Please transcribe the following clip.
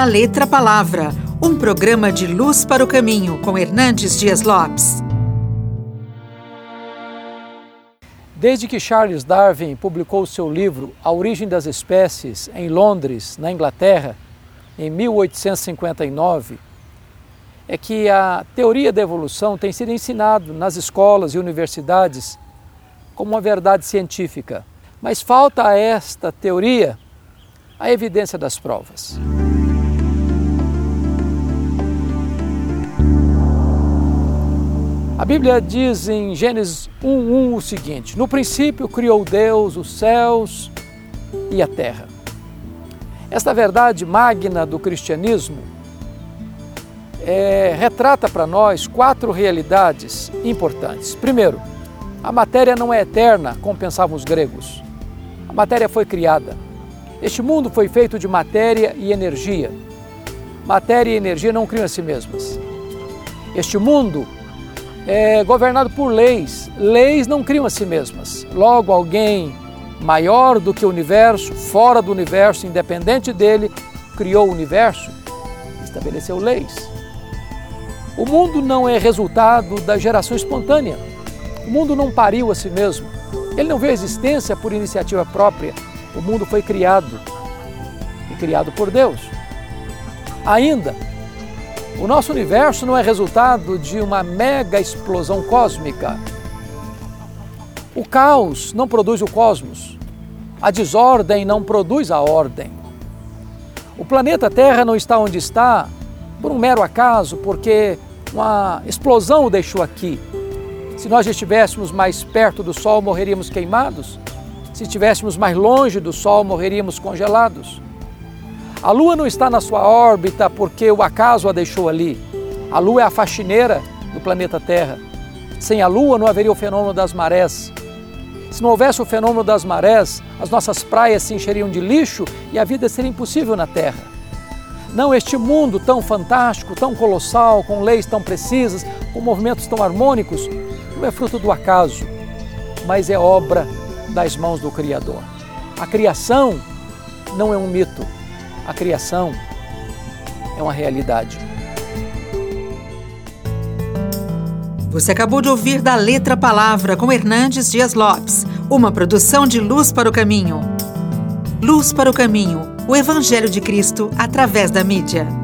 da Letra Palavra, um programa de luz para o caminho com Hernandes Dias Lopes. Desde que Charles Darwin publicou seu livro A Origem das Espécies em Londres, na Inglaterra, em 1859, é que a teoria da evolução tem sido ensinado nas escolas e universidades como uma verdade científica. Mas falta a esta teoria a evidência das provas. Bíblia diz em Gênesis 1:1 o seguinte: No princípio criou Deus os céus e a terra. Esta verdade magna do cristianismo é, retrata para nós quatro realidades importantes. Primeiro, a matéria não é eterna, como pensavam os gregos. A matéria foi criada. Este mundo foi feito de matéria e energia. Matéria e energia não criam a si mesmas. Este mundo é governado por leis. Leis não criam a si mesmas. Logo, alguém maior do que o universo, fora do universo, independente dele, criou o universo, estabeleceu leis. O mundo não é resultado da geração espontânea. O mundo não pariu a si mesmo. Ele não veio à existência por iniciativa própria. O mundo foi criado e criado por Deus. Ainda, o nosso universo não é resultado de uma mega explosão cósmica. O caos não produz o cosmos. A desordem não produz a ordem. O planeta Terra não está onde está por um mero acaso, porque uma explosão o deixou aqui. Se nós estivéssemos mais perto do Sol, morreríamos queimados. Se estivéssemos mais longe do Sol, morreríamos congelados. A Lua não está na sua órbita porque o acaso a deixou ali. A Lua é a faxineira do planeta Terra. Sem a Lua não haveria o fenômeno das marés. Se não houvesse o fenômeno das marés, as nossas praias se encheriam de lixo e a vida seria impossível na Terra. Não este mundo tão fantástico, tão colossal, com leis tão precisas, com movimentos tão harmônicos, não é fruto do acaso, mas é obra das mãos do Criador. A criação não é um mito, a criação é uma realidade. Você acabou de ouvir da Letra Palavra com Hernandes Dias Lopes, uma produção de Luz para o Caminho. Luz para o Caminho, o Evangelho de Cristo através da mídia.